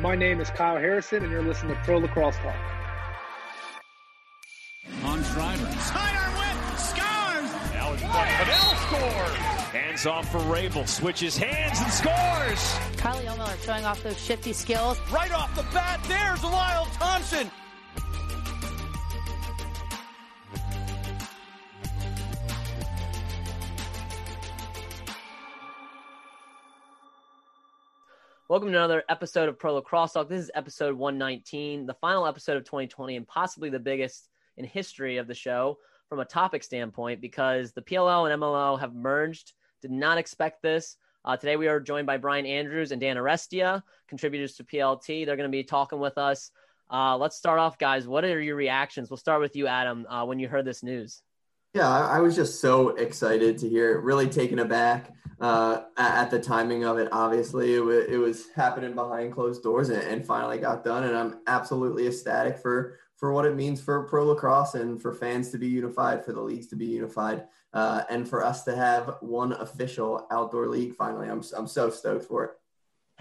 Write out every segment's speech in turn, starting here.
My name is Kyle Harrison, and you're listening to Pro Lacrosse Talk. On Schreiber. Sidearm whip, scores! Now it's Fidel scores. Hands off for Rabil, switches hands and scores. Carly O'Miller showing off those shifty skills. Right off the bat, there's Lyle Thompson. Welcome to another episode of Pro Lacrosse Talk. This is episode 119, the final episode of 2020, and possibly the biggest in history of the show from a topic standpoint because the PLL and MLL have merged. Did not expect this. Uh, today we are joined by Brian Andrews and Dan Arestia, contributors to PLT. They're going to be talking with us. Uh, let's start off, guys. What are your reactions? We'll start with you, Adam, uh, when you heard this news. Yeah, I was just so excited to hear it. Really taken aback uh, at the timing of it. Obviously, it, it was happening behind closed doors and, and, finally got done. And I'm absolutely ecstatic for for what it means for pro lacrosse and for fans to be unified, for the leagues to be unified, uh, and for us to have one official outdoor league finally. I'm I'm so stoked for it.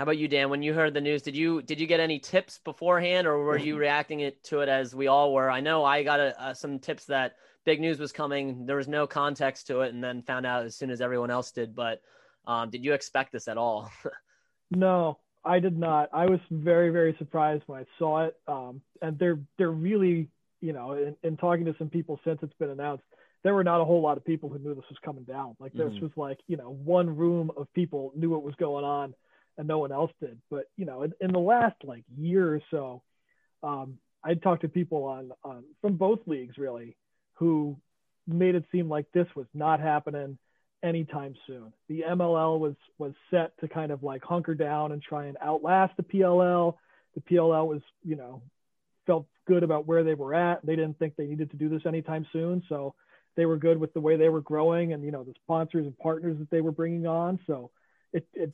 How about you, Dan? When you heard the news, did you did you get any tips beforehand, or were you reacting it to it as we all were? I know I got a, uh, some tips that big news was coming. There was no context to it, and then found out as soon as everyone else did. But um, did you expect this at all? no, I did not. I was very, very surprised when I saw it. Um, and they're they're really, you know, in, in, talking to some people since it's been announced, there were not a whole lot of people who knew this was coming down. Like this mm-hmm. was like, you know, one room of people knew what was going on, and no one else did. But you know, in, in the last like year or so, um, I talked to people on on from both leagues really who made it seem like this was not happening anytime soon. The MLL was was set to kind of like hunker down and try and outlast the PLL. The PLL was, you know, felt good about where they were at. They didn't think they needed to do this anytime soon, so they were good with the way they were growing and you know the sponsors and partners that they were bringing on. So it it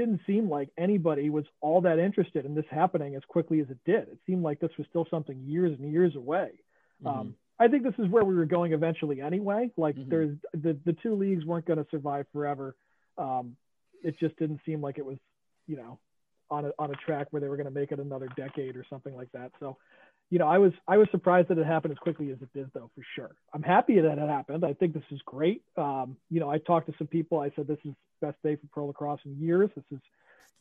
didn't seem like anybody was all that interested in this happening as quickly as it did. It seemed like this was still something years and years away. Mm-hmm. Um, I think this is where we were going eventually anyway. Like mm-hmm. there's the, the two leagues weren't going to survive forever. Um, it just didn't seem like it was, you know, on a, on a track where they were going to make it another decade or something like that. So, you know, I was, I was surprised that it happened as quickly as it did though, for sure. I'm happy that it happened. I think this is great. Um, you know, I talked to some people, I said, this is best day for pro lacrosse in years. This is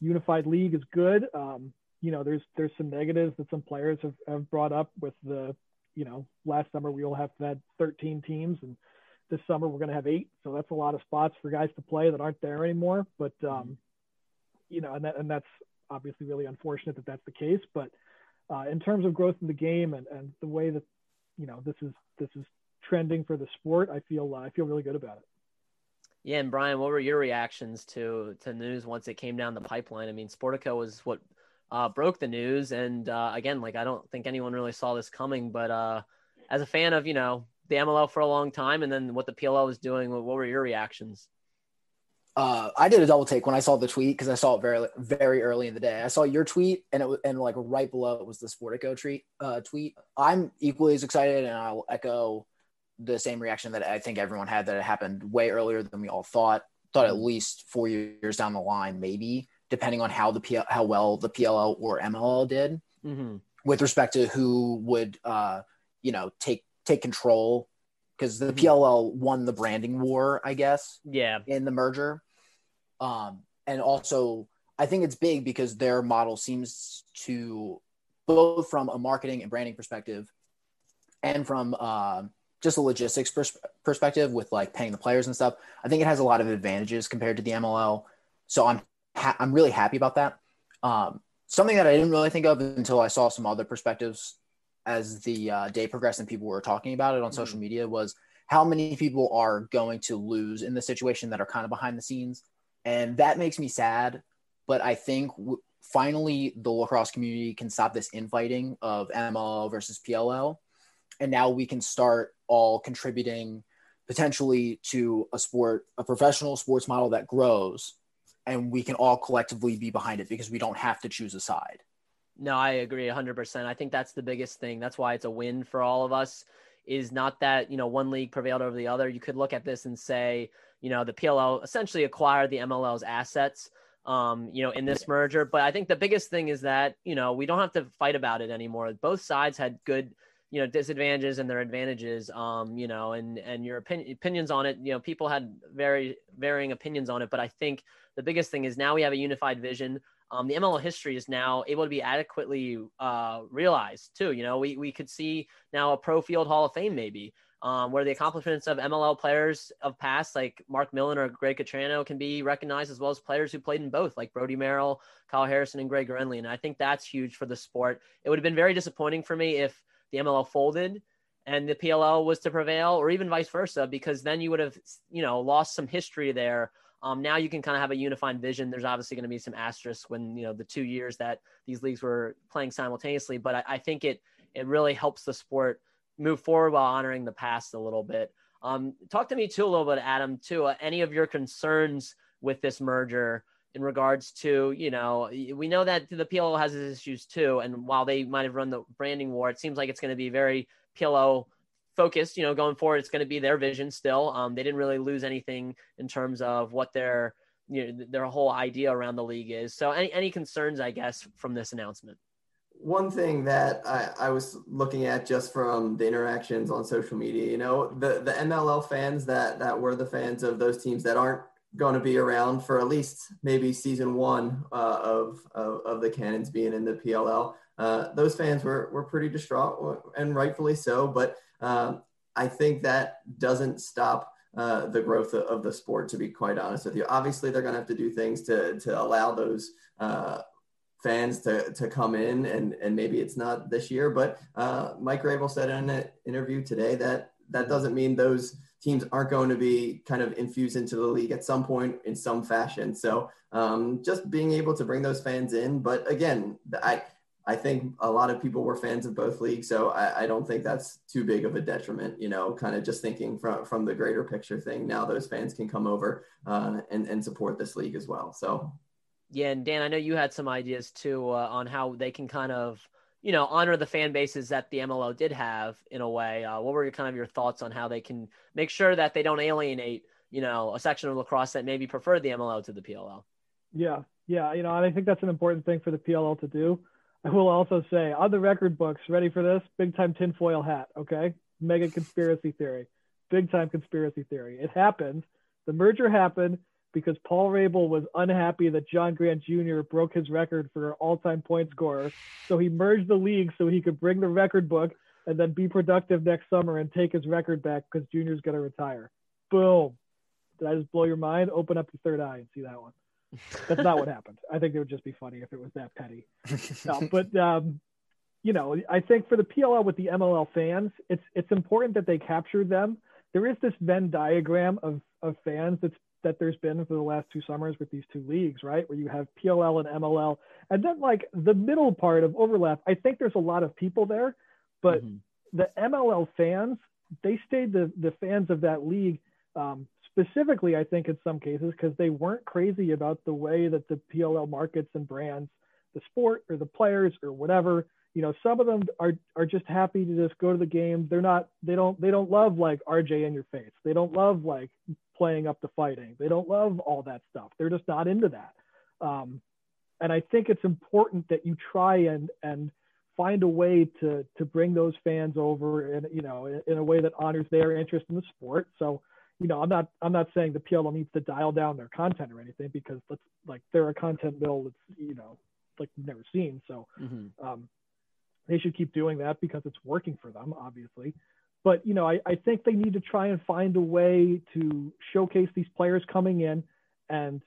unified league is good. Um, you know, there's, there's some negatives that some players have, have brought up with the, you know, last summer we all have had 13 teams, and this summer we're going to have eight. So that's a lot of spots for guys to play that aren't there anymore. But um, mm-hmm. you know, and that and that's obviously really unfortunate that that's the case. But uh, in terms of growth in the game and, and the way that you know this is this is trending for the sport, I feel uh, I feel really good about it. Yeah, and Brian, what were your reactions to to news once it came down the pipeline? I mean, Sportico was what uh, broke the news. And uh, again, like I don't think anyone really saw this coming. But uh, as a fan of you know the MLL for a long time, and then what the PLL was doing, what were your reactions? Uh, I did a double take when I saw the tweet because I saw it very very early in the day. I saw your tweet and it was and like right below it was the Sportico tweet. Uh, tweet. I'm equally as excited, and I'll echo the same reaction that I think everyone had that it happened way earlier than we all thought. Thought at least four years down the line, maybe depending on how the PL, how well the PLL or MLL did mm-hmm. with respect to who would uh, you know take take control because the mm-hmm. PLL won the branding war, I guess. Yeah. In the merger, um, and also I think it's big because their model seems to both from a marketing and branding perspective, and from uh, just a logistics pers- perspective with like paying the players and stuff. I think it has a lot of advantages compared to the MLL. So I'm ha- I'm really happy about that. Um, something that I didn't really think of until I saw some other perspectives as the uh, day progressed and people were talking about it on mm-hmm. social media was how many people are going to lose in the situation that are kind of behind the scenes. And that makes me sad. But I think w- finally the lacrosse community can stop this infighting of ML versus PLL. And now we can start all contributing potentially to a sport, a professional sports model that grows and we can all collectively be behind it because we don't have to choose a side. No, I agree 100%. I think that's the biggest thing. That's why it's a win for all of us is not that, you know, one league prevailed over the other. You could look at this and say, you know, the PLL essentially acquired the MLL's assets. um, you know, in this merger. But I think the biggest thing is that, you know, we don't have to fight about it anymore. Both sides had good, you know, disadvantages and their advantages, um, you know, and, and your opinion, opinions on it, you know, people had very varying opinions on it. But I think the biggest thing is now we have a unified vision. Um, the MLL history is now able to be adequately uh, realized too. You know, we, we could see now a pro field hall of fame, maybe um, where the accomplishments of MLL players of past, like Mark Millon or Greg Cattrano, can be recognized, as well as players who played in both, like Brody Merrill, Kyle Harrison, and Greg Renly. And I think that's huge for the sport. It would have been very disappointing for me if the MLL folded and the PLL was to prevail, or even vice versa, because then you would have, you know, lost some history there. Um, now you can kind of have a unified vision. There's obviously going to be some asterisks when you know the two years that these leagues were playing simultaneously, but I, I think it it really helps the sport move forward while honoring the past a little bit. Um, talk to me too a little bit, Adam. Too, uh, any of your concerns with this merger in regards to you know we know that the PLL has its issues too, and while they might have run the branding war, it seems like it's going to be very PLL focused. You know, going forward, it's going to be their vision still. Um, they didn't really lose anything in terms of what their you know their whole idea around the league is. So, any any concerns, I guess, from this announcement? One thing that I, I was looking at just from the interactions on social media, you know, the, the MLL fans that, that were the fans of those teams that aren't going to be around for at least maybe season one uh, of, of, of, the Cannons being in the PLL. Uh, those fans were, were pretty distraught and rightfully so, but um, I think that doesn't stop uh, the growth of the sport, to be quite honest with you. Obviously, they're going to have to do things to, to allow those uh, fans to, to come in and, and maybe it's not this year, but uh, Mike Rabil said in an interview today that that doesn't mean those teams aren't going to be kind of infused into the league at some point in some fashion. So um, just being able to bring those fans in, but again, I, I think a lot of people were fans of both leagues, so I, I, don't think that's too big of a detriment. You know, kind of just thinking from from the greater picture thing. Now those fans can come over uh, and and support this league as well. So yeah, and Dan, I know you had some ideas too uh, on how they can kind of, you know, honor the fan bases that the MLL did have in a way. Uh, what were your, kind of your thoughts on how they can make sure that they don't alienate, you know, a section of lacrosse that maybe preferred the MLL to the PLL? Yeah, yeah, you know, and I think that's an important thing for the PLL to do. I will also say on the record books, ready for this? Big time tinfoil hat, okay? Mega conspiracy theory, big time conspiracy theory. It happened. The merger happened because Paul Rabil was unhappy that John Grant Jr. broke his record for all-time point scorer. So he merged the league so he could bring the record book and then be productive next summer and take his record back because Junior's going to retire. Boom. Did I just blow your mind? Open up your third eye and see that one. That's not what happened. I think it would just be funny if it was that petty. No, but um, you know, I think for the PLL with the MLL fans, it's it's important that they capture them. There is this Venn diagram of of fans that's that there's been for the last two summers with these two leagues, right? Where you have PLL and MLL, and then like the middle part of overlap. I think there's a lot of people there, but mm-hmm. the MLL fans, they stayed the the fans of that league. Um, specifically, I think in some cases because they weren't crazy about the way that the PLL markets and brands the sport or the players or whatever. You know, some of them are are just happy to just go to the game. They're not. They don't. They don't love like RJ in your face. They don't love like playing up the fighting. They don't love all that stuff. They're just not into that. Um, and I think it's important that you try and and find a way to to bring those fans over and you know in, in, a way that honors their interest in the sport. So you know I'm not I'm not saying the PLL needs to dial down their content or anything because let's like they're a content mill that's you know like never seen. So mm-hmm. um, they should keep doing that because it's working for them obviously but you know, I, I think they need to try and find a way to showcase these players coming in and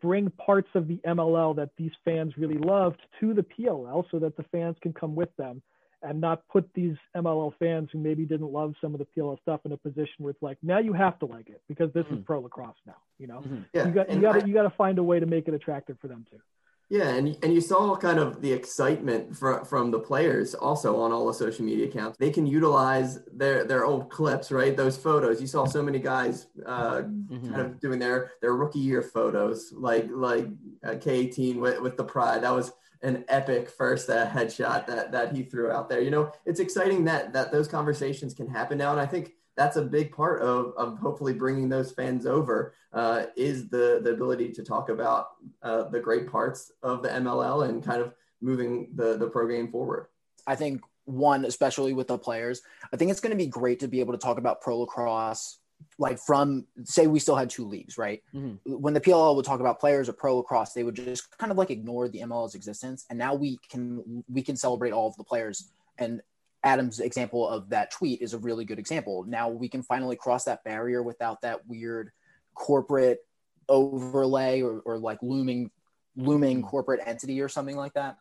bring parts of the MLL that these fans really loved to the PLL so that the fans can come with them and not put these MLL fans who maybe didn't love some of the PLL stuff in a position where it's like now you have to like it because this mm-hmm. is pro lacrosse now. You know, mm-hmm. yeah. you got you got to you got to find a way to make it attractive for them too. Yeah, and and you saw kind of the excitement from from the players also on all the social media accounts. They can utilize their their old clips, right? Those photos. You saw so many guys uh, mm-hmm. kind of doing their their rookie year photos, like like uh, K18 with with the pride. That was an epic first uh, headshot that that he threw out there. You know, it's exciting that that those conversations can happen now, and I think that's a big part of, of hopefully bringing those fans over uh, is the, the ability to talk about uh, the great parts of the MLL and kind of moving the, the pro game forward. I think one, especially with the players, I think it's going to be great to be able to talk about pro lacrosse like from say we still had two leagues, right? Mm-hmm. When the PLL would talk about players or pro lacrosse, they would just kind of like ignore the MLL's existence. And now we can we can celebrate all of the players. And Adam's example of that tweet is a really good example. Now we can finally cross that barrier without that weird corporate overlay or, or like looming looming mm-hmm. corporate entity or something like that.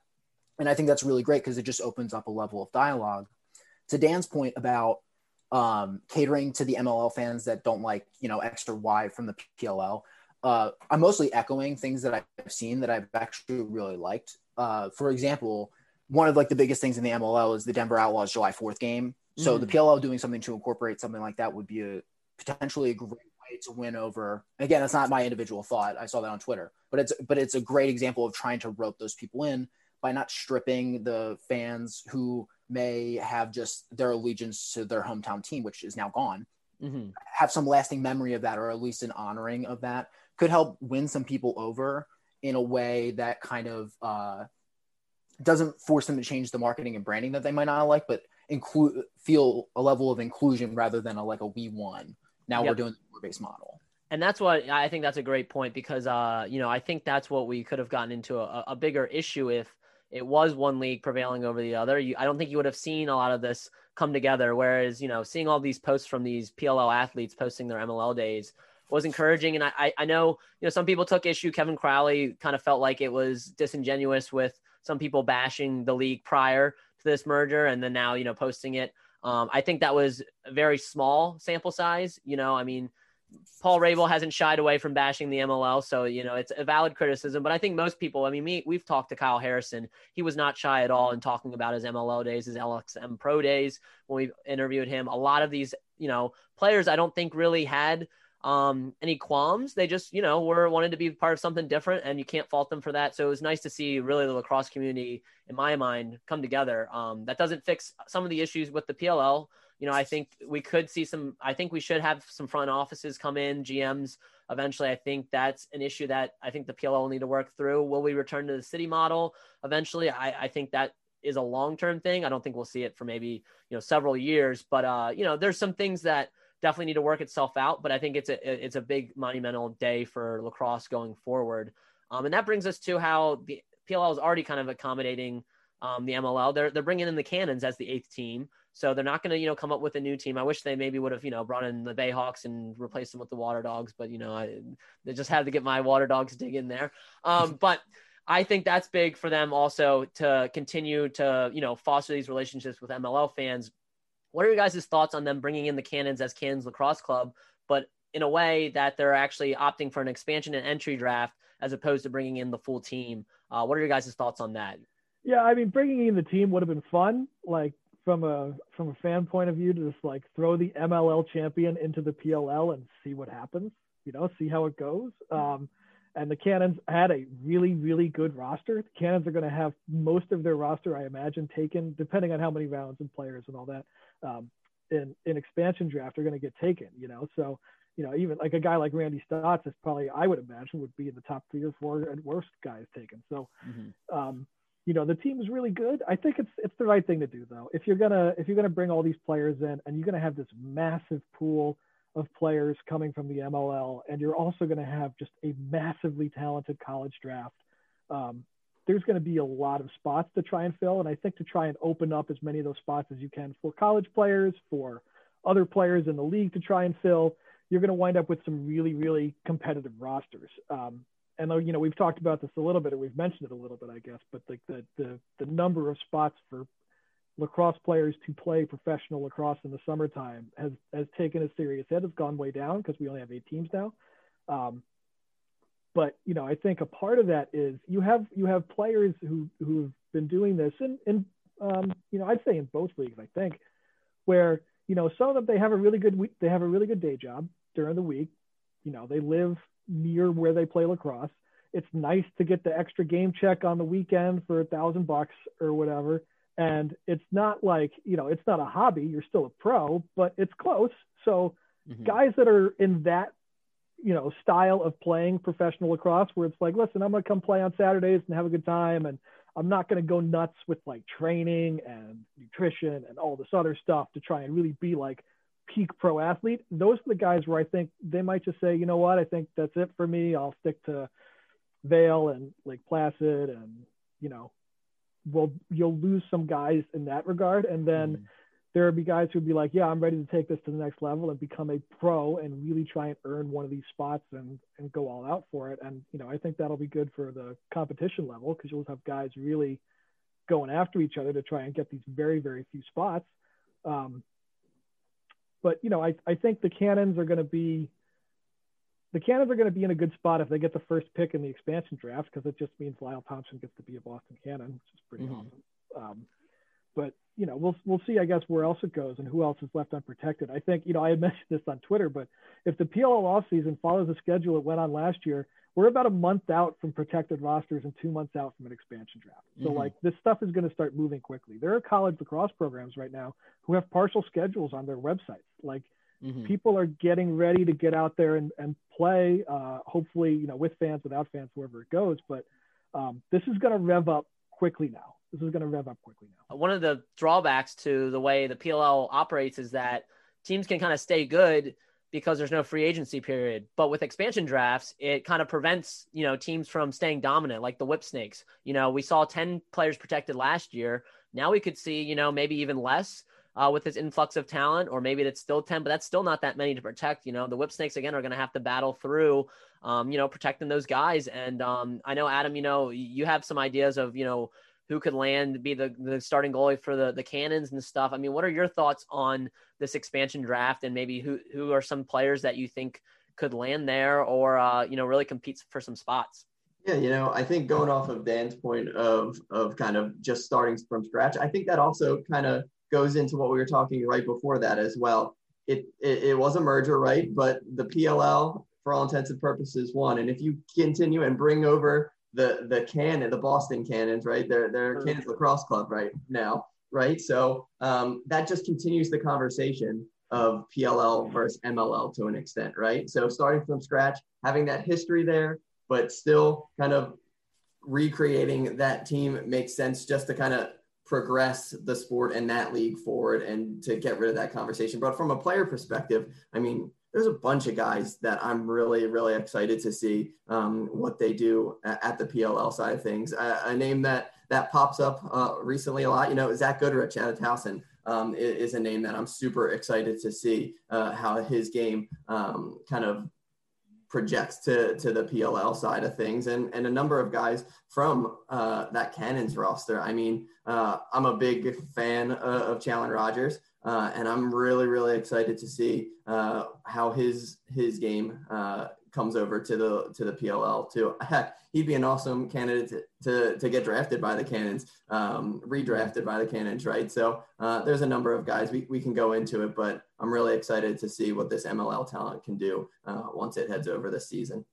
And I think that's really great because it just opens up a level of dialogue. To Dan's point about um, catering to the MLL fans that don't like, you know, X or Y from the PLL. Uh, I'm mostly echoing things that I've seen that I've actually really liked. Uh, for example, one of like the biggest things in the MLL is the Denver Outlaws July 4th game. So mm. the PLL doing something to incorporate something like that would be a potentially a great way to win over. Again, that's not my individual thought. I saw that on Twitter, but it's but it's a great example of trying to rope those people in by not stripping the fans who may have just their allegiance to their hometown team, which is now gone, mm-hmm. have some lasting memory of that, or at least an honoring of that, could help win some people over in a way that kind of uh, doesn't force them to change the marketing and branding that they might not like, but include feel a level of inclusion rather than a like a we won. Now yep. we're doing the based model. And that's what I think that's a great point because uh, you know, I think that's what we could have gotten into a, a bigger issue if it was one league prevailing over the other. You, I don't think you would have seen a lot of this come together. Whereas, you know, seeing all these posts from these PLL athletes posting their MLL days was encouraging. And I, I know, you know, some people took issue. Kevin Crowley kind of felt like it was disingenuous with some people bashing the league prior to this merger and then now, you know, posting it. Um, I think that was a very small sample size. You know, I mean, Paul Rabil hasn't shied away from bashing the MLL, so you know it's a valid criticism. But I think most people, I mean, me, we've talked to Kyle Harrison. He was not shy at all in talking about his MLL days, his LXM Pro days when we interviewed him. A lot of these, you know, players, I don't think really had um, any qualms. They just, you know, were wanted to be part of something different, and you can't fault them for that. So it was nice to see really the lacrosse community, in my mind, come together. Um, that doesn't fix some of the issues with the PLL you know, I think we could see some. I think we should have some front offices come in, GMs eventually. I think that's an issue that I think the PLL will need to work through. Will we return to the city model eventually? I, I think that is a long term thing. I don't think we'll see it for maybe you know several years, but uh, you know, there's some things that definitely need to work itself out. But I think it's a it's a big monumental day for lacrosse going forward. Um, and that brings us to how the PLL is already kind of accommodating um, the MLL. They're they're bringing in the Cannons as the eighth team. So they're not going to, you know, come up with a new team. I wish they maybe would have, you know, brought in the Bayhawks and replaced them with the Water Dogs, but you know, I they just had to get my Water Dogs dig in there. Um, but I think that's big for them also to continue to, you know, foster these relationships with MLL fans. What are your guys' thoughts on them bringing in the Cannons as Cannons Lacrosse Club, but in a way that they're actually opting for an expansion and entry draft as opposed to bringing in the full team? Uh, what are your guys' thoughts on that? Yeah, I mean, bringing in the team would have been fun. Like from a from a fan point of view to just like throw the MLL champion into the PLL and see what happens. You know, see how it goes. Um, and the Cannons had a really really good roster. The Cannons are going to have most of their roster, I imagine, taken depending on how many rounds and players and all that. Um, in in expansion draft are going to get taken. You know, so you know, even like a guy like Randy Staats is probably, I would imagine, would be in the top three or four at worst guys taken. So, mm-hmm. um, you know the team is really good. I think it's it's the right thing to do though. If you're gonna if you're gonna bring all these players in and you're gonna have this massive pool of players coming from the MLL, and you're also gonna have just a massively talented college draft. Um, there's going to be a lot of spots to try and fill, and I think to try and open up as many of those spots as you can for college players, for other players in the league to try and fill, you're going to wind up with some really, really competitive rosters. Um, and though, you know we've talked about this a little bit or we've mentioned it a little bit i guess but like the, the the number of spots for lacrosse players to play professional lacrosse in the summertime has has taken a serious hit. It's gone way down because we only have eight teams now. Um, but you know, I think a part of that is you have you have players who who have been doing this, and and um, you know, I'd say in both leagues, I think, where you know some of them they have a really good week, they have a really good day job during the week. You know, they live near where they play lacrosse. It's nice to get the extra game check on the weekend for a thousand bucks or whatever. And it's not like, you know, it's not a hobby. You're still a pro, but it's close. So Mhm. guys that are in that, you know, style of playing professional lacrosse where it's like, listen, I'm going to come play on Saturdays and have a good time. And I'm not going to go nuts with like training and nutrition and all this other stuff to try and really be like peak pro athlete. Those are the guys where I think they might just say, you know what, I think that's it for me. I'll stick to Vail and Lake Placid and, you know, well, you'll lose some guys in that regard. And then Mhm. there would be guys who'd be like, yeah, I'm ready to take this to the next level and become a pro and really try and earn one of these spots and, and go all out for it. And, you know, I think that'll be good for the competition level because you'll have guys really going after each other to try and get these very, very few spots. Um, but, you know, I, I think the Cannons are going to be, the Cannons are going to be in a good spot if they get the first pick in the expansion draft because it just means Lyle Thompson gets to be a Boston Cannon, which is pretty Mhm. awesome. Um, but you know, we'll we'll see, I guess, where else it goes and who else is left unprotected. I think, you know, I had mentioned this on Twitter, but if the PLL offseason follows the schedule it went on last year, we're about a month out from protected rosters and two months out from an expansion draft. So Mhm. like this stuff is going to start moving quickly. There are college lacrosse programs right now who have partial schedules on their websites. Like Mhm. people are getting ready to get out there and, and play, uh, hopefully, you know, with fans, without fans, wherever it goes. But um, this is going to rev up quickly now. This is going to rev up quickly now. one of the drawbacks to the way the PLL operates is that teams can kind of stay good because there's no free agency period. But with expansion drafts, it kind of prevents, you know, teams from staying dominant like the Whip Snakes. You know, we saw 10 players protected last year. Now we could see, you know, maybe even less uh, with this influx of talent, or maybe it's still 10, but that's still not that many to protect. You know, the Whip Snakes, again, are going to have to battle through, um, you know, protecting those guys. And um, I know, Adam, you know, you have some ideas of, you know, who could land be the, the starting goalie for the, the cannons and stuff. I mean, what are your thoughts on this expansion draft and maybe who, who are some players that you think could land there or, uh, you know, really compete for some spots? Yeah, you know, I think going off of Dan's point of of kind of just starting from scratch, I think that also kind of goes into what we were talking right before that as well. It, it it was a merger, right? But the PLL, for all intents and purposes, won. And if you continue and bring over the the Cannon, the Boston Cannons, right? They're they're Sure. Cannons Lacrosse Club right now, right? So um, that just continues the conversation of PLL versus MLL to an extent, right? So starting from scratch, having that history there, but still kind of recreating that team makes sense just to kind of progress the sport and that league forward and to get rid of that conversation. But from a player perspective, I mean, there's a bunch of guys that I'm really, really excited to see um, what they do at the PLL side of things. A, a name that that pops up uh, recently a lot, you know, Zach Goodrich out of Towson um, i- is, a name that I'm super excited to see uh, how his game um, kind of projects to to the PLL side of things, and and a number of guys from uh, that Cannons roster. I mean, uh, I'm a big fan uh, of Challen Rogers, uh, and I'm really really excited to see uh, how his his game uh, comes over to the to the PLL too. Heck, he'd be an awesome candidate to to, to get drafted by the Cannons, um, redrafted by the Cannons, right? So uh, there's a number of guys we we can go into it, but I'm really excited to see what this MLL talent can do uh, once it heads over this season.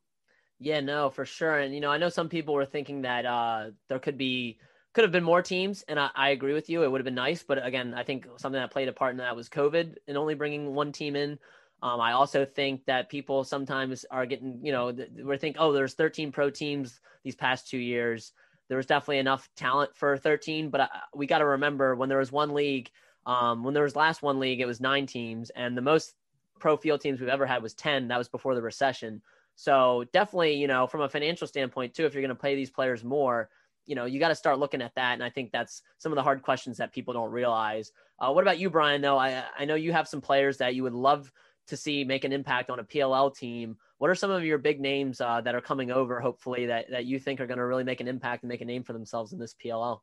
Yeah, no, for sure. And you know, I know some people were thinking that uh, there could be could have been more teams, and I, I agree with you. It would have been nice, but again, I think something that played a part in that was COVID and only bringing one team in. Um, I also think that people sometimes are getting, you know, th- we're think, oh, there's 13 pro teams these past two years. There was definitely enough talent for 13, but I, we got to remember when there was one league, um, when there was last one league, it was nine teams, and the most pro field teams we've ever had was 10. That was before the recession. So definitely, you know, from a financial standpoint too, if you're going to pay these players more, you know, you got to start looking at that. And I think that's some of the hard questions that people don't realize. Uh, what about you, Brian? Though I I know you have some players that you would love to see make an impact on a PLL team. What are some of your big names uh, that are coming over, hopefully that that you think are going to really make an impact and make a name for themselves in this PLL?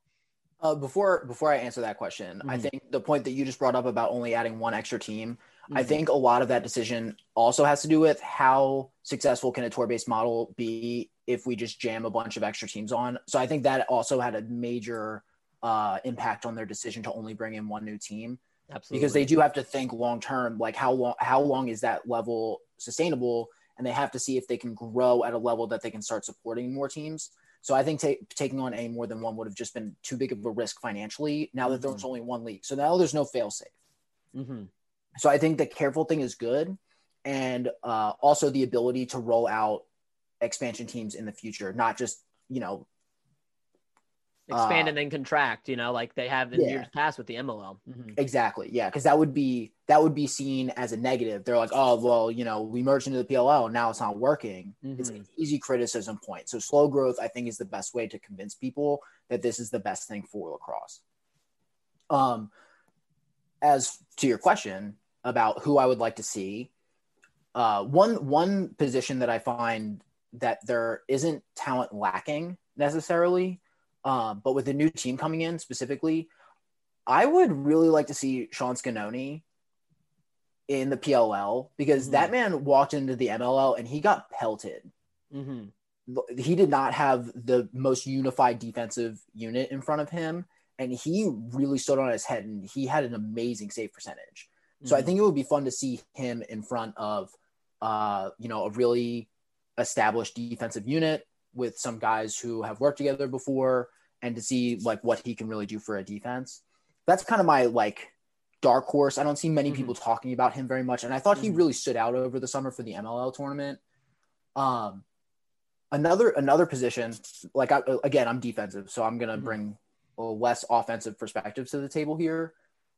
Uh, before before I answer that question, I Mhm. think the point that you just brought up about only adding one extra team, I Mhm. think a lot of that decision also has to do with how successful can a tour based model be if we just jam a bunch of extra teams on. So I think that also had a major uh, impact on their decision to only bring in one new team Absolutely. because they do have to think long term, like how long how long is that level sustainable, and they have to see if they can grow at a level that they can start supporting more teams. So I think ta- taking on any more than one would have just been too big of a risk financially. Now that there's only one league, so now there's no fail safe. Mm-hmm. So I think the careful thing is good, and uh, also the ability to roll out expansion teams in the future, not just you know Expand Uh, and then contract, you know, like they have in Yeah. years past with the MLL. Mhm. exactly yeah because that would be that would be seen as a negative. They're like, oh well, you know, we merged into the PLL and now it's not working. It's Mhm. an easy criticism point. So slow growth, I think, is the best way to convince people that this is the best thing for lacrosse. Um, as to your question about who I would like to see, uh, one one position that I find that there isn't talent lacking necessarily, um, but with the new team coming in specifically, I would really like to see Sean Sconone in the PLL because Mhm. that man walked into the MLL and he got pelted Mhm. he did not have the most unified defensive unit in front of him and he really stood on his head and he had an amazing save percentage so i Mhm. think it would be fun to see him in front of uh you know a really established defensive unit with some guys who have worked together before and to see like what he can really do for a defense that's kind of my like dark horse i don't see many Mhm. people talking about him very much and i thought he Mhm. really stood out over the summer for the mll tournament um another another position like I, again i'm defensive so i'm going to Mhm. bring a less offensive perspective to the table here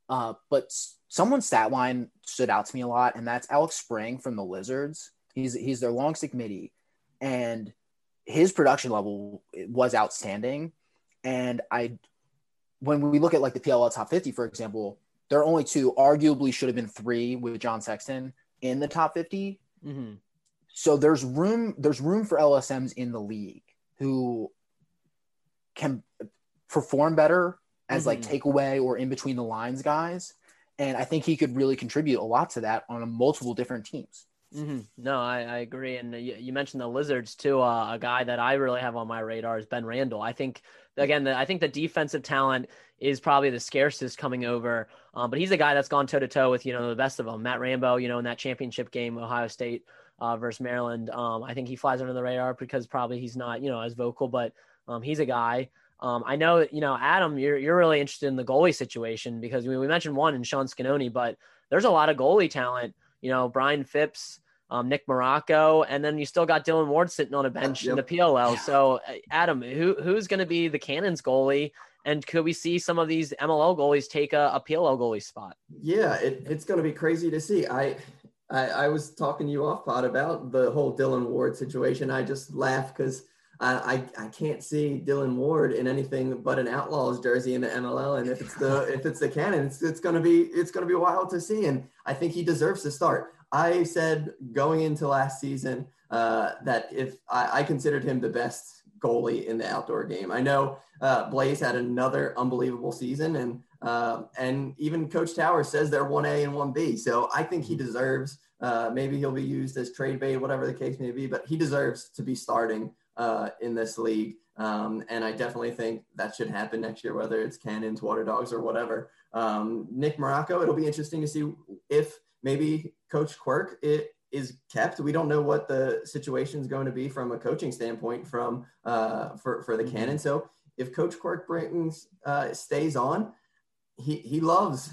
uh, but someone's stat line stood out to me a lot and that's alex spring from the lizards he's he's their long stick midi and his production level was outstanding and i when we look at like the pll top 50 for example there are only two arguably should have been three with john sexton in the top 50 Mhm. so there's room there's room for LSMs in the league who can perform better as like Mhm. takeaway or in between the lines guys and I think he could really contribute a lot to that on a multiple different teams. Hmm No, I, I agree. And you, you mentioned the Lizards too. Uh, a guy that I really have on my radar is Ben Randall. I think again, the, I think the defensive talent is probably the scarcest coming over. Um, but he's a guy that's gone toe to toe with you know the best of them. Matt Rambo, you know, in that championship game, Ohio State uh, versus Maryland. Um, I think he flies under the radar because probably he's not you know as vocal, but um, he's a guy. Um, I know, you know, Adam, you're you're really interested in the goalie situation because we, we mentioned one in Sean Sconone, but there's a lot of goalie talent. You know, Brian Phipps, um, Nick Marrocco, and then you still got Dylan Ward sitting on a bench in the Yep. PLL. So, uh, Adam, who who's going to be the Cannons goalie, and could we see some of these MLL goalies take a, a PLL goalie spot? Yeah, it, it's going to be crazy to see. I, I I was talking to you off pod about the whole Dylan Ward situation. I just laugh because I, I I can't see Dylan Ward in anything but an Outlaws jersey in the MLL. And if it's the if it's the Cannon, it's, it's going to be it's to be wild to see. And I think he deserves to start. I said going into last season uh, that if I, I considered him the best goalie in the outdoor game. I know uh, Blaze had another unbelievable season, and uh, and even Coach Tower says they're one A and one B. So I think he deserves. Uh, maybe he'll be used as trade bait, whatever the case may be, but he deserves to be starting uh, in this league. Um, and I definitely think that should happen next year, whether it's Cannons, Water Dogs, or whatever. Um, Nick Marrocco, it'll be interesting to see if maybe Coach Quirk it is kept. We don't know what the situation is going to be from a coaching standpoint from uh, for for the Mhm. Cannon. So if Coach Quirk brings uh, stays on, he he loves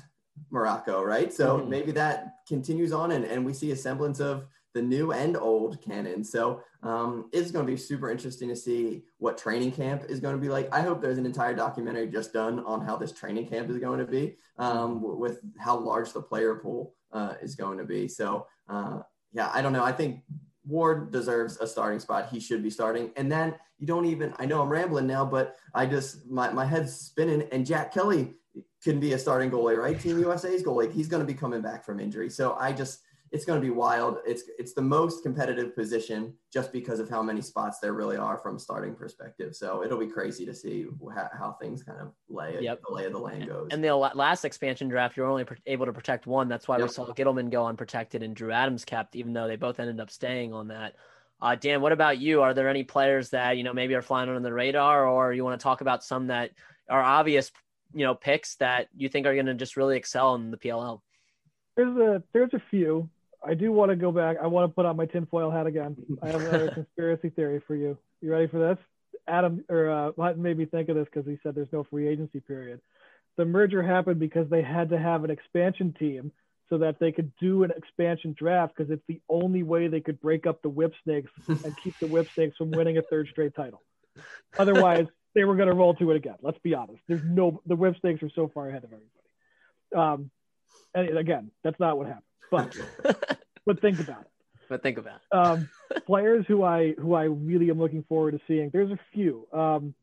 Marrocco, right? So Mhm. maybe that continues on, and and we see a semblance of the new and old Cannon. So um, it's going to be super interesting to see what training camp is going to be like. I hope there's an entire documentary just done on how this training camp is going to be, um, with how large the player pool uh, is going to be. So uh, yeah, I don't know. I think Ward deserves a starting spot. He should be starting. And then you don't even, I know I'm rambling now, but I just, my, my head's spinning and Jack Kelly can be a starting goalie, right? Team USA's goalie. He's going to be coming back from injury. So I just, it's going to be wild. It's, it's the most competitive position just because of how many spots there really are from starting perspective. So it'll be crazy to see how, how things kind of lay, Yep. the lay of the land goes. And the last expansion draft, you're only able to protect one. That's why we saw Ghitelman go unprotected and Drew Adams kept, even though they both ended up staying on that. Uh, Dan, what about you? Are there any players that you know maybe are flying under the radar, or you want to talk about some that are obvious, you know, picks that you think are going to just really excel in the PLL? There's a there's a few. I do want to go back. I want to put on my tinfoil hat again. I have another conspiracy theory for you. You ready for this? Adam or uh, made me think of this because he said there's no free agency period. The merger happened because they had to have an expansion team so that they could do an expansion draft because it's the only way they could break up the whip snakes and keep the whip snakes from winning a third straight title. Otherwise, they were going to roll to it again. Let's be honest. There's no the whip snakes are so far ahead of everybody. Um, and again, that's not what happened. But but think about it. But think about it. Um, players who I who I really am looking forward to seeing. There's a few. Um,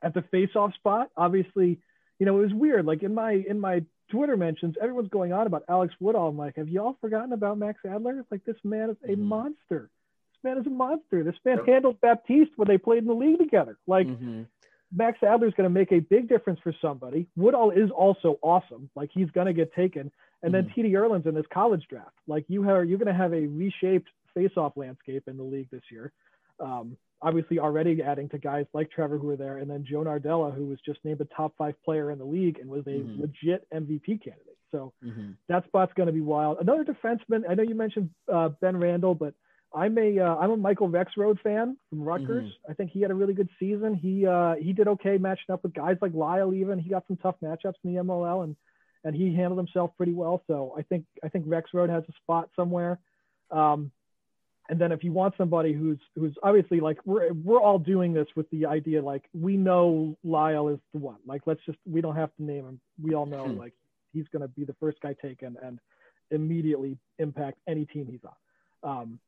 at the face-off spot, obviously, you know, it was weird. Like in my in my Twitter mentions, everyone's going on about Alex Woodall. I'm like, have y'all forgotten about Max Adler? It's like this man is a mm-hmm. monster. This man is a monster. This man handled Baptiste when they played in the league together. Like mm-hmm. Max Adler is going to make a big difference for somebody. Woodall is also awesome. Like he's going to get taken. And then mm-hmm. TD Ierlan's in this college draft. Like you have, you're going to have a reshaped face-off landscape in the league this year. Um, obviously, already adding to guys like Trevor who are there, and then Joe Nardella, who was just named a top five player in the league and was a mm-hmm. legit MVP candidate. So mm-hmm. that spot's going to be wild. Another defenseman. I know you mentioned uh, Ben Randall, but I'm a am uh, a Michael Rexrode fan from Rutgers. Mm-hmm. I think he had a really good season. He uh, he did okay matching up with guys like Lyle. Even he got some tough matchups in the MLL, and and he handled himself pretty well. So I think I think Rexrode has a spot somewhere. Um, and then if you want somebody who's who's obviously like we're we're all doing this with the idea like we know Lyle is the one. Like let's just we don't have to name him. We all know hmm. like he's going to be the first guy taken and immediately impact any team he's on. Um,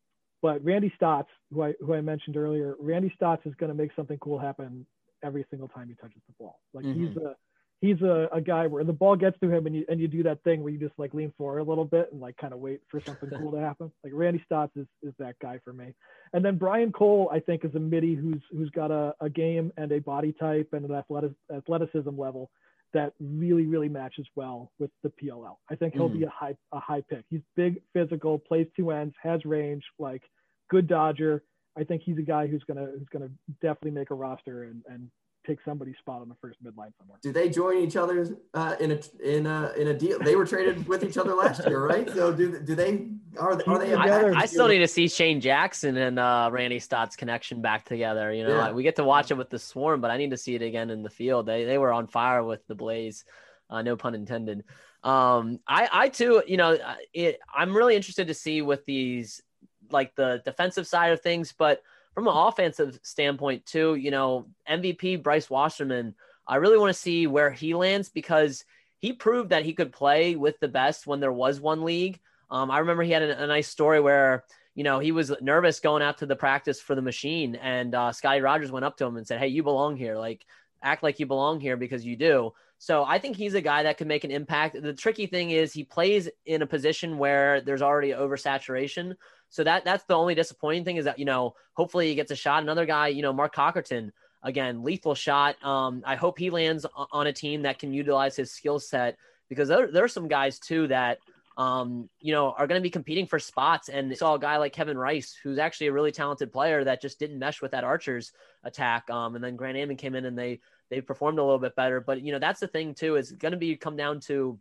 but Randy Staats, who I who I mentioned earlier, Randy Staats is going to make something cool happen every single time he touches the ball. Like mm-hmm. he's a he's a, a guy where the ball gets to him and you and you do that thing where you just like lean forward a little bit and like kind of wait for something cool to happen. Like Randy Staats is, is that guy for me. And then Brian Cole, I think, is a midi who's who's got a, a game and a body type and an athletic, athleticism level that really really matches well with the PLL. I think he'll mm. be a high a high pick. He's big, physical, plays two ends, has range, like good dodger. I think he's a guy who's gonna who's gonna definitely make a roster and, and take somebody's spot on the first midline somewhere. Do they join each other uh, in a in a in a deal? They were traded with each other last year, right? So do do they are, are they? I, I, still need to see Shane Jackson and uh, Randy Staats' connection back together. You know, yeah. we get to watch it with the Swarm, but I need to see it again in the field. They they were on fire with the Blaze, uh, no pun intended. Um, I I too, you know, uh, it, I'm really interested to see with these like the defensive side of things, but from an offensive standpoint too, you know, MVP Bryce Wasserman, I really want to see where he lands because he proved that he could play with the best when there was one league. Um, I remember he had a, a, nice story where you know he was nervous going out to the practice for the machine, and uh, Scotty Rogers went up to him and said, "Hey, you belong here. Like, act like you belong here because you do." So I think he's a guy that can make an impact. The tricky thing is he plays in a position where there's already oversaturation. So that that's the only disappointing thing is that you know hopefully he gets a shot. Another guy, you know, Mark Cockerton, again, lethal shot. Um, I hope he lands on a team that can utilize his skill set because there, there are some guys too that um, you know, are going to be competing for spots. And saw a guy like Kevin Rice, who's actually a really talented player that just didn't mesh with that Archers attack. Um, and then Grant Ament came in and they they performed a little bit better. But you know, that's the thing too is going to be come down to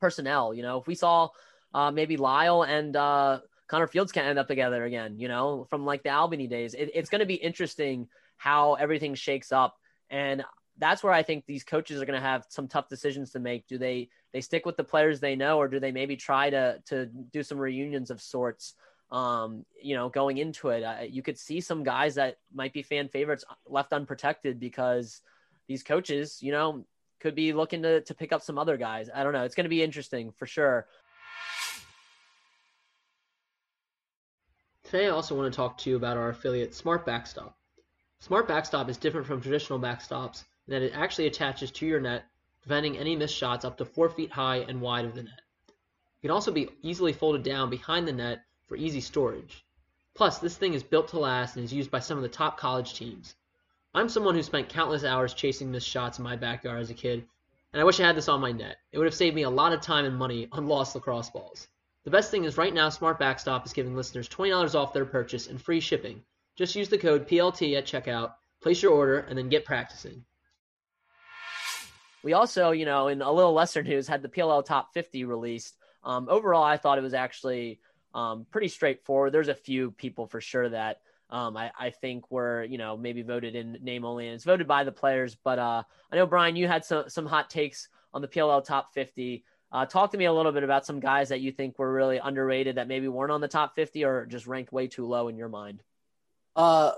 personnel. You know, if we saw uh, maybe Lyle and uh, Connor Fields can't end up together again, you know, from like the Albany days. It, it's going to be interesting how everything shakes up. And that's where I think these coaches are going to have some tough decisions to make. Do they they stick with the players they know, or do they maybe try to to do some reunions of sorts? Um, you know, going into it, uh, you could see some guys that might be fan favorites left unprotected because these coaches, you know, could be looking to to pick up some other guys. I don't know. It's going to be interesting for sure. Today I also want to talk to you about our affiliate Smart Backstop. Smart Backstop is different from traditional backstops in that it actually attaches to your net, preventing any missed shots up to 4 feet high and wide of the net. It can also be easily folded down behind the net for easy storage. Plus, this thing is built to last and is used by some of the top college teams. I'm someone who spent countless hours chasing missed shots in my backyard as a kid, and I wish I had this on my net. It would have saved me a lot of time and money on lost lacrosse balls. The best thing is right now Smart Backstop is giving listeners $20 off their purchase and free shipping. Just use the code PLT at checkout, place your order, and then get practicing. We also, you know, in a little lesser news, had the PLL Top 50 released. Um, overall, I thought it was actually um, pretty straightforward. There's a few people for sure that um, I, I think were you know maybe voted in name only, and it's voted by the players. But uh, I know Brian, you had some some hot takes on the PLL top 50. Uh, talk to me a little bit about some guys that you think were really underrated that maybe weren't on the top 50 or just ranked way too low in your mind. Uh,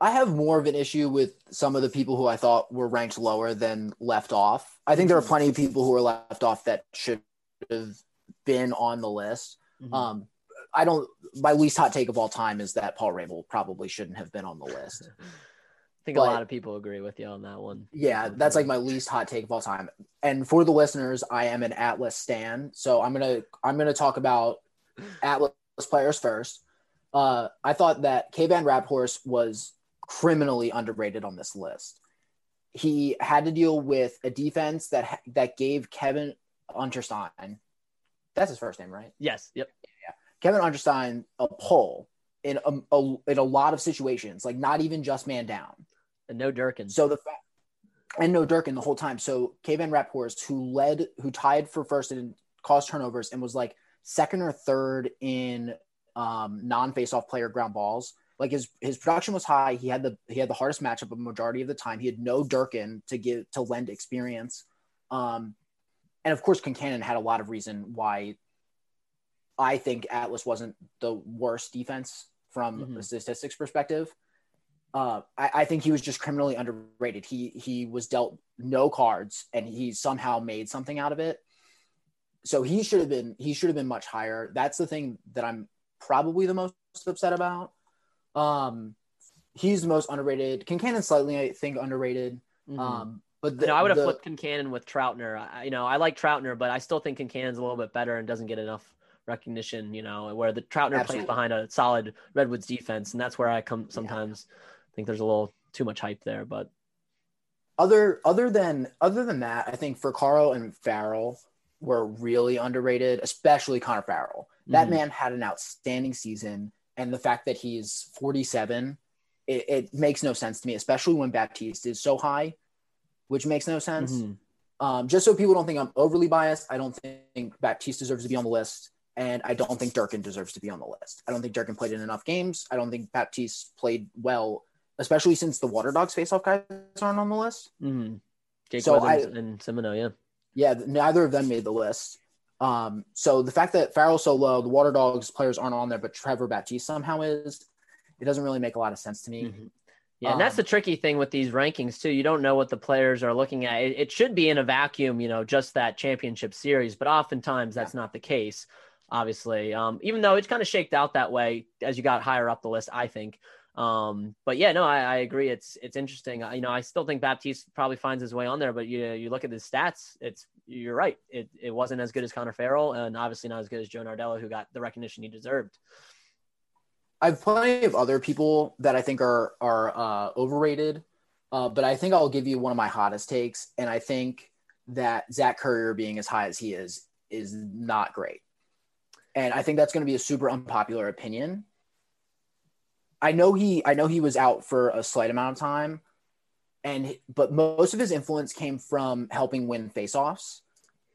I have more of an issue with some of the people who I thought were ranked lower than left off. I think there are plenty of people who are left off that should have been on the list. Mm-hmm. Um, I don't. My least hot take of all time is that Paul Rabil probably shouldn't have been on the list. I think but, a lot of people agree with you on that one. Yeah, that's like my least hot take of all time. And for the listeners, I am an Atlas stan, so I'm gonna I'm gonna talk about Atlas players first. Uh, I thought that Cade van Raaphorst was criminally underrated on this list. He had to deal with a defense that that gave Kevin Unterstein, that's his first name, right? Yes. Yep. Yeah. Kevin Unterstein a pull in a, a, in a lot of situations, like not even just man down. And no Durkin. So the fact and no Durkin the whole time. So Cade van Raaphorst, who led, who tied for first and caused turnovers and was like second or third in um, non-face-off player ground balls. Like his his production was high. He had the he had the hardest matchup a majority of the time. He had no Durkin to give to lend experience. Um, and of course, Concannon had a lot of reason why I think Atlas wasn't the worst defense from mm-hmm. a statistics perspective. Uh, I, I, think he was just criminally underrated. He he was dealt no cards, and he somehow made something out of it. So he should have been he should have been much higher. That's the thing that I'm probably the most upset about. Um, he's the most underrated. Concannon slightly, I think, underrated. Mm-hmm. Um, but the, I would have the, flipped Concannon with Troutner. I, you know, I like Troutner, but I still think Concannon's a little bit better and doesn't get enough recognition. You know, where the Troutner absolutely. plays behind a solid Redwoods defense, and that's where I come sometimes yeah. Think there's a little too much hype there. But other other than other than that, I think Caro and Farrell were really underrated, especially Connor Farrell. That mm. man had an outstanding season, and the fact that he's 47, it, it makes no sense to me, especially when Baptiste is so high which makes no sense. Mm-hmm. Um, just so people don't think I'm overly biased, I don't think Baptiste deserves to be on the list, and I don't think Durkin deserves to be on the list. I don't think Durkin played in enough games. I don't think Baptiste played well, especially since the Water Dogs face-off guys aren't on the list. Mm-hmm. Jake so I, and Semino, yeah, yeah, neither of them made the list. Um, so the fact that Farrell's so low, the Water Dogs players aren't on there, but Trevor Baptiste somehow is, it doesn't really make a lot of sense to me. Mm-hmm. Yeah, and that's the um, tricky thing with these rankings too. You don't know what the players are looking at. It, it should be in a vacuum, you know, just that championship series, but oftentimes that's yeah. not the case. Obviously, um, even though it's kind of shaked out that way as you got higher up the list, I think. Um, but yeah, no, I, I, agree. It's it's interesting. You know, I still think Baptiste probably finds his way on there, but you you look at his stats, it's you're right. It it wasn't as good as Connor Farrell, and obviously not as good as Joe Nardella, who got the recognition he deserved. I have plenty of other people that I think are are uh, overrated, uh, but I think I'll give you one of my hottest takes, and I think that Zach Currier being as high as he is is not great, and I think that's going to be a super unpopular opinion. I know he I know he was out for a slight amount of time, and but most of his influence came from helping win faceoffs.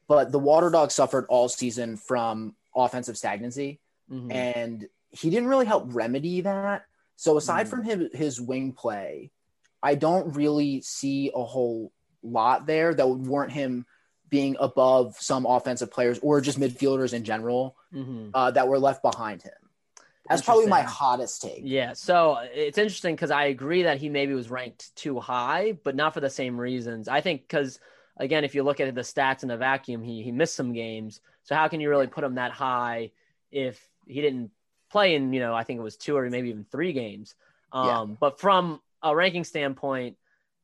But the Water Dog suffered all season from offensive stagnancy, mm-hmm. and he didn't really help remedy that. So aside mm. from his, his wing play, I don't really see a whole lot there that would warrant him being above some offensive players or just midfielders in general mm-hmm. uh, that were left behind him. That's probably my hottest take. Yeah. So it's interesting because I agree that he maybe was ranked too high, but not for the same reasons. I think because, again, if you look at the stats in a vacuum, he, he missed some games. So how can you really put him that high if he didn't play in, you know, I think it was two or maybe even three games. Um, yeah. But from a ranking standpoint,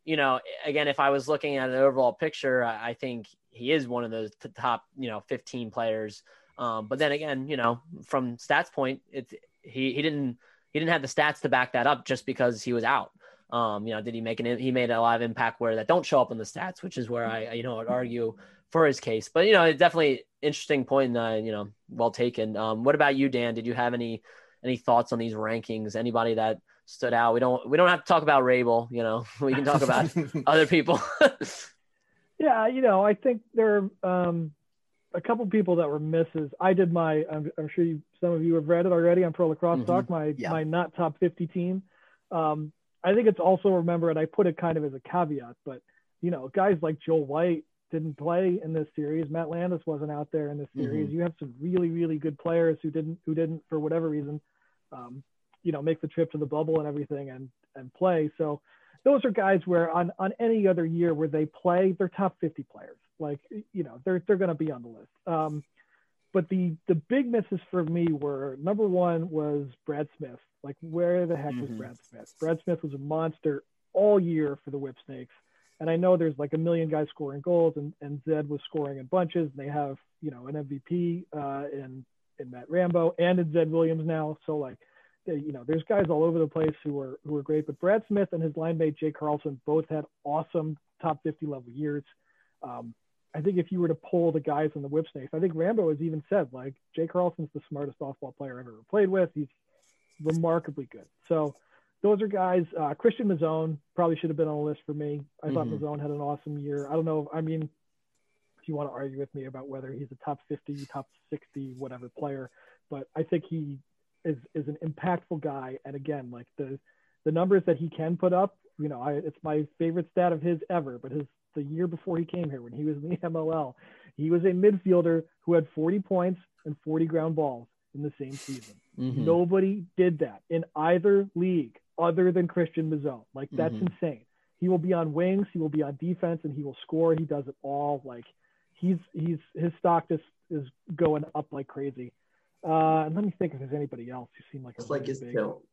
you know, again, if I was looking at an overall picture, I, I think he is one of those top, you know, 15 players. Um, but then again, you know, from stats point, it's he he didn't he didn't have the stats to back that up just because he was out. Um, you know, did he make an he made a lot of impact where that don't show up in the stats, which is where I you know would argue for his case. But you know, it's definitely interesting point. Uh, you know, well taken. Um, what about you, Dan? Did you have any any thoughts on these rankings? Anybody that stood out? We don't we don't have to talk about Rabil. You know, we can talk about other people. yeah, you know, I think there um, a couple people that were misses. I did my. I'm, I'm sure you, some of you have read it already on Pro Lacrosse mm-hmm. Talk. My yeah. my not top 50 team. Um, I think it's also remember, and I put it kind of as a caveat, but you know, guys like Joel White didn't play in this series. Matt Landis wasn't out there in this series. Mm-hmm. You have some really, really good players who didn't, who didn't, for whatever reason, um, you know, make the trip to the bubble and everything and and play. So those are guys where on on any other year where they play, they're top 50 players. Like you know, they're they're going to be on the list. Um, but the the big misses for me were number one was Brad Smith. Like where the heck was Mhm. Brad Smith? Brad Smith was a monster all year for the Whip Snakes. And I know there's like a million guys scoring goals, and, and Zed was scoring in bunches, and they have you know an MVP uh, in in Matt Rambo and in Zed Williams now. So like, they, you know, there's guys all over the place who are who are great. But Brad Smith and his line mate Jay Carlson both had awesome top 50 level years. Um, I think if you were to pull the guys in the Whip Snakes, I think Rambo has even said like Jay Carlson's the smartest off-ball player I've ever played with. He's remarkably good. So those are guys. Uh, Christian Mazzone probably should have been on the list for me. I thought Mhm. Mazzone had an awesome year. I don't know. I mean, if you want to argue with me about whether he's a top 50, top 60, whatever player, but I think he is is an impactful guy. And again, like the the numbers that he can put up, you know, I, it's my favorite stat of his ever. But his the year before he came here, when he was in the MLL, he was a midfielder who had 40 points and 40 ground balls in the same season. Mhm. Nobody did that in either league other than Christian Mazzone. Like that's Mhm. insane. He will be on wings, he will be on defense, and he will score. He does it all. Like he's he's his stock just is going up like crazy. Uh, and let me think if there's anybody else who seemed like a It's like his big. tilt.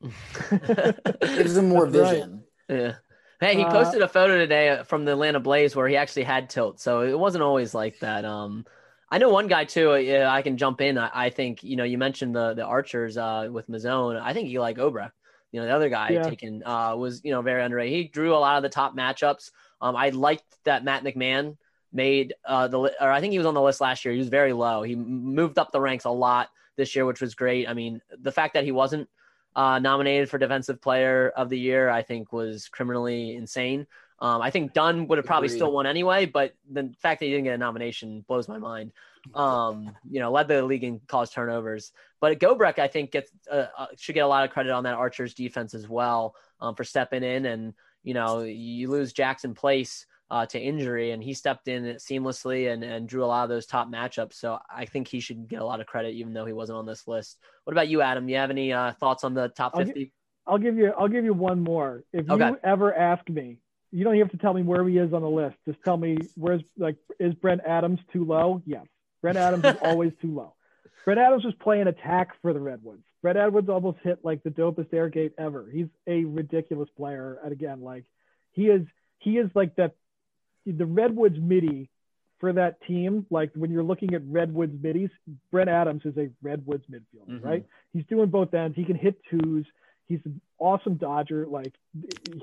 Gives them more That's right. vision. Yeah. Hey, he Uh, posted a photo today from the Atlanta Blaze where he actually had tilt, so it wasn't always like that. Um, I know one guy too. Yeah, I can jump in. I, I think you know you mentioned the the archers uh, with Mazzone. I think Eli Gobrecht, you know the other guy Yeah. taken uh, was you know very underrated. He drew a lot of the top matchups. Um, I liked that Matt McMahon made uh, the or I think he was on the list last year. He was very low. He moved up the ranks a lot this year, which was great. I mean, the fact that he wasn't uh, nominated for Defensive Player of the Year, I think, was criminally insane. Um, I think Dunn would have probably Agreed. still won anyway, but the fact that he didn't get a nomination blows my mind. Um, you know, led the league in caused turnovers, but Gobrecht I think, gets uh, uh, should get a lot of credit on that Archer's defense as well um, for stepping in. And you know, you lose Jackson Place uh, to injury, and he stepped in seamlessly and, and drew a lot of those top matchups. So I think he should get a lot of credit, even though he wasn't on this list. What about you, Adam? You have any uh, thoughts on the top fifty? I'll give you I'll give you one more. If you ever ask me, you don't even have to tell me where he is on the list. Just tell me where's like is Brent Adams too low? Yes. Brent Adams is always too low. Brent Adams was playing attack for the Redwoods. Brent Adams almost hit like the dopest air gate ever. He's a ridiculous player. And again, like he is he is like that the Redwoods midi for that team. Like when you're looking at Redwoods middies, Brent Adams is a Redwoods midfielder, Mhm. right? He's doing both ends. He can hit twos. He's an awesome dodger. Like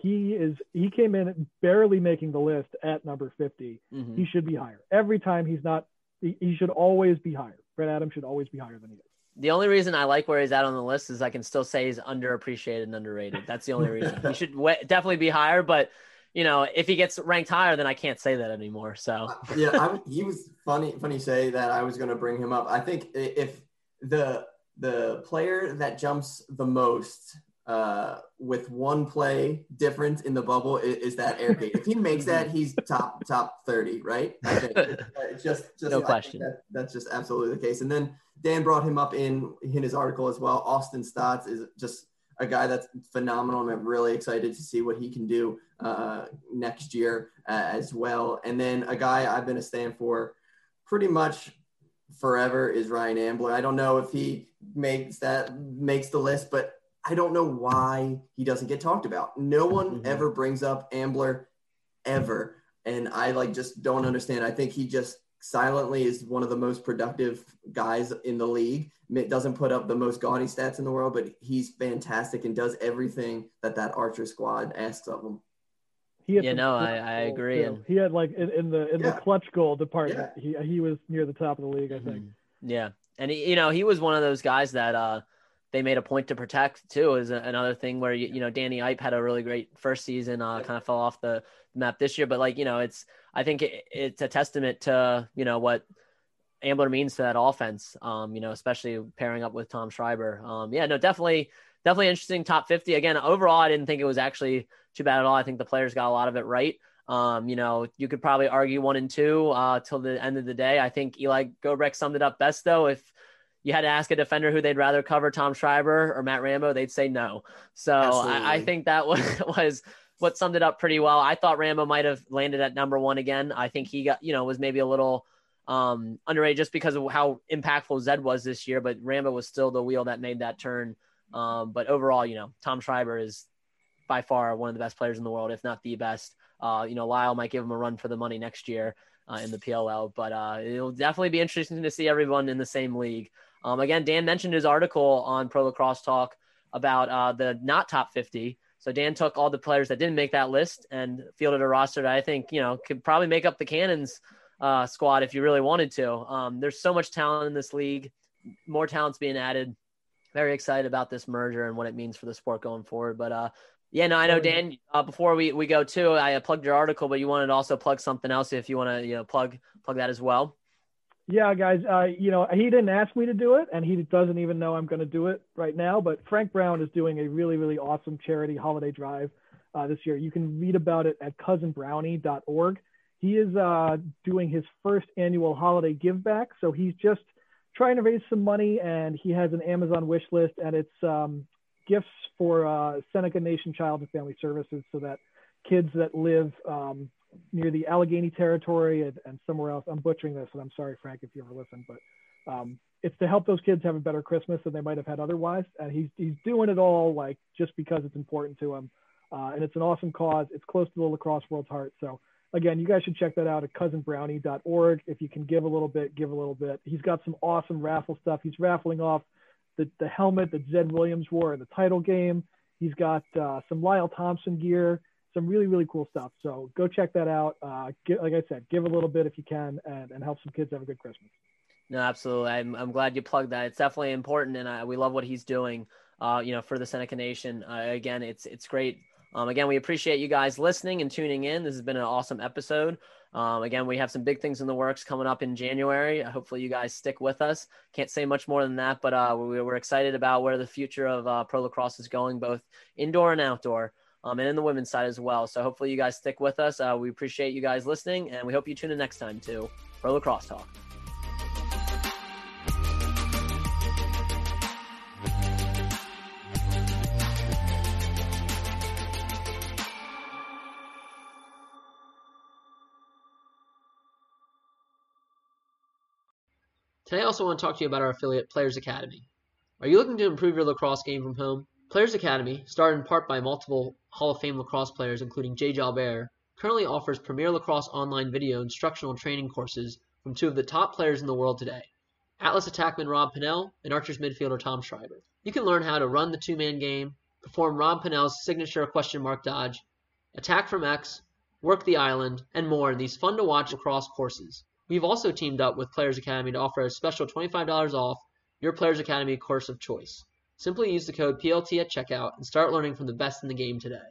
he is, he came in barely making the list at number 50. Mhm. He should be higher. Every time he's not, he, he should always be higher. Brent Adams should always be higher than he is. The only reason I like where he's at on the list is I can still say he's underappreciated and underrated. That's the only reason. he should definitely be higher, but you know, if he gets ranked higher, then I can't say that anymore. So yeah, I, he was funny. Funny say that. I was going to bring him up. I think if the the player that jumps the most uh, with one play difference in the bubble is, is that air gate. If he makes that, he's top top thirty, right? I think. Uh, just just No question. That, that's just absolutely the case. And then Dan brought him up in in his article as well. Austin Staats is just a guy that's phenomenal. I'm really excited to see what he can do uh, next year uh, as well. And then a guy I've been a stand for pretty much forever is Ryan Ambler. I don't know if he makes that makes the list, but I don't know why he doesn't get talked about. No one Mhm. ever brings up Ambler ever. And I like just don't understand. I think he just silently is one of the most productive guys in the league. It doesn't put up the most gaudy stats in the world, but he's fantastic and does everything that that Archer squad asks of him. He had Yeah, some no, I- I agree, too. and- he had like in, in the in Yeah. the clutch goal department, he he was near the top of the league, I think. Mhm. Yeah, and he, you know he was one of those guys that uh, they made a point to protect too. Is another thing where you, you know Danny Ipe had a really great first season, uh, kind of fell off the map this year, but like you know it's I think it, it's a testament to you know what Ambler means to that offense. Um, you know especially pairing up with Tom Schreiber. Um, yeah, no, definitely. definitely interesting top 50. Again, overall, I didn't think it was actually too bad at all. I think the players got a lot of it right. Um, you know, you could probably argue one and two uh, till the end of the day. I think Eli Gobrecht summed it up best, though. If you had to ask a defender who they'd rather cover, Tom Schreiber or Matt Rambo, they'd say no. So I, I, think that was, was what summed it up pretty well. I thought Rambo might have landed at number one again. I think he got, you know, was maybe a little um, underrated just because of how impactful Zed was this year, but Rambo was still the wheel that made that turn. Um, but overall, you know, Tom Schreiber is by far one of the best players in the world, if not the best. Uh, you know, Lyle might give him a run for the money next year uh, in the PLL, but uh, it'll definitely be interesting to see everyone in the same league. Um, again, Dan mentioned his article on Pro Lacrosse Talk about uh, the not top 50. So Dan took all the players that didn't make that list and fielded a roster that I think you know could probably make up the Cannons uh, squad if you really wanted to. Um, there's so much talent in this league, more talents being added. Very excited about this merger and what it means for the sport going forward. But uh, yeah, no, I know Dan. Uh, before we, we go too, I plugged your article, but you wanted to also plug something else if you want to you know plug plug that as well. Yeah, guys. Uh, you know, he didn't ask me to do it, and he doesn't even know I'm going to do it right now. But Frank Brown is doing a really, really awesome charity holiday drive uh, this year. You can read about it at cousinbrownie.org. He is uh, doing his first annual holiday give back, so he's just trying to raise some money, and he has an Amazon wish list, and it's um, gifts for uh, Seneca Nation Child and Family Services, so that kids that live um, near the Allegheny territory and, and, somewhere else. I'm butchering this, and I'm sorry, Frank, if you ever listen, but um, it's to help those kids have a better Christmas than they might have had otherwise. And he's he's doing it all like just because it's important to him, uh, and it's an awesome cause. It's close to the lacrosse world's heart. So again, you guys should check that out at cousinbrownie.org. If you can give a little bit, give a little bit. He's got some awesome raffle stuff. He's raffling off the, the helmet that Zed Williams wore in the title game. He's got uh, some Lyle Thompson gear some really really cool stuff. So go check that out. Uh, get, like I said, give a little bit if you can, and, and help some kids have a good Christmas. No, absolutely. I'm, I'm glad you plugged that. It's definitely important, and I, we love what he's doing. Uh, you know, for the Seneca Nation. Uh, again, it's it's great. Um, again, we appreciate you guys listening and tuning in. This has been an awesome episode. Um, again, we have some big things in the works coming up in January. Hopefully, you guys stick with us. Can't say much more than that, but uh, we, are excited about where the future of uh, pro lacrosse is going, both indoor and outdoor um, and in the women's side as well. So hopefully you guys stick with us. Uh, we appreciate you guys listening, and we hope you tune in next time to Pro Lacrosse Talk. Today I also want to talk to you about our affiliate Players Academy. Are you looking to improve your lacrosse game from home? Players Academy, started in part by multiple Hall of Fame lacrosse players including Jay Jalbert, currently offers premier lacrosse online video instructional training courses from two of the top players in the world today, Atlas attackman Rob Pannell and Archers midfielder Tom Schreiber. You can learn how to run the two-man game, perform Rob Pannell's signature question mark dodge, attack from X, work the island, and more in these fun-to-watch lacrosse courses. We've also teamed up with Players Academy to offer a special $25 off your Players Academy course of choice. Simply use the code PLT at checkout and start learning from the best in the game today.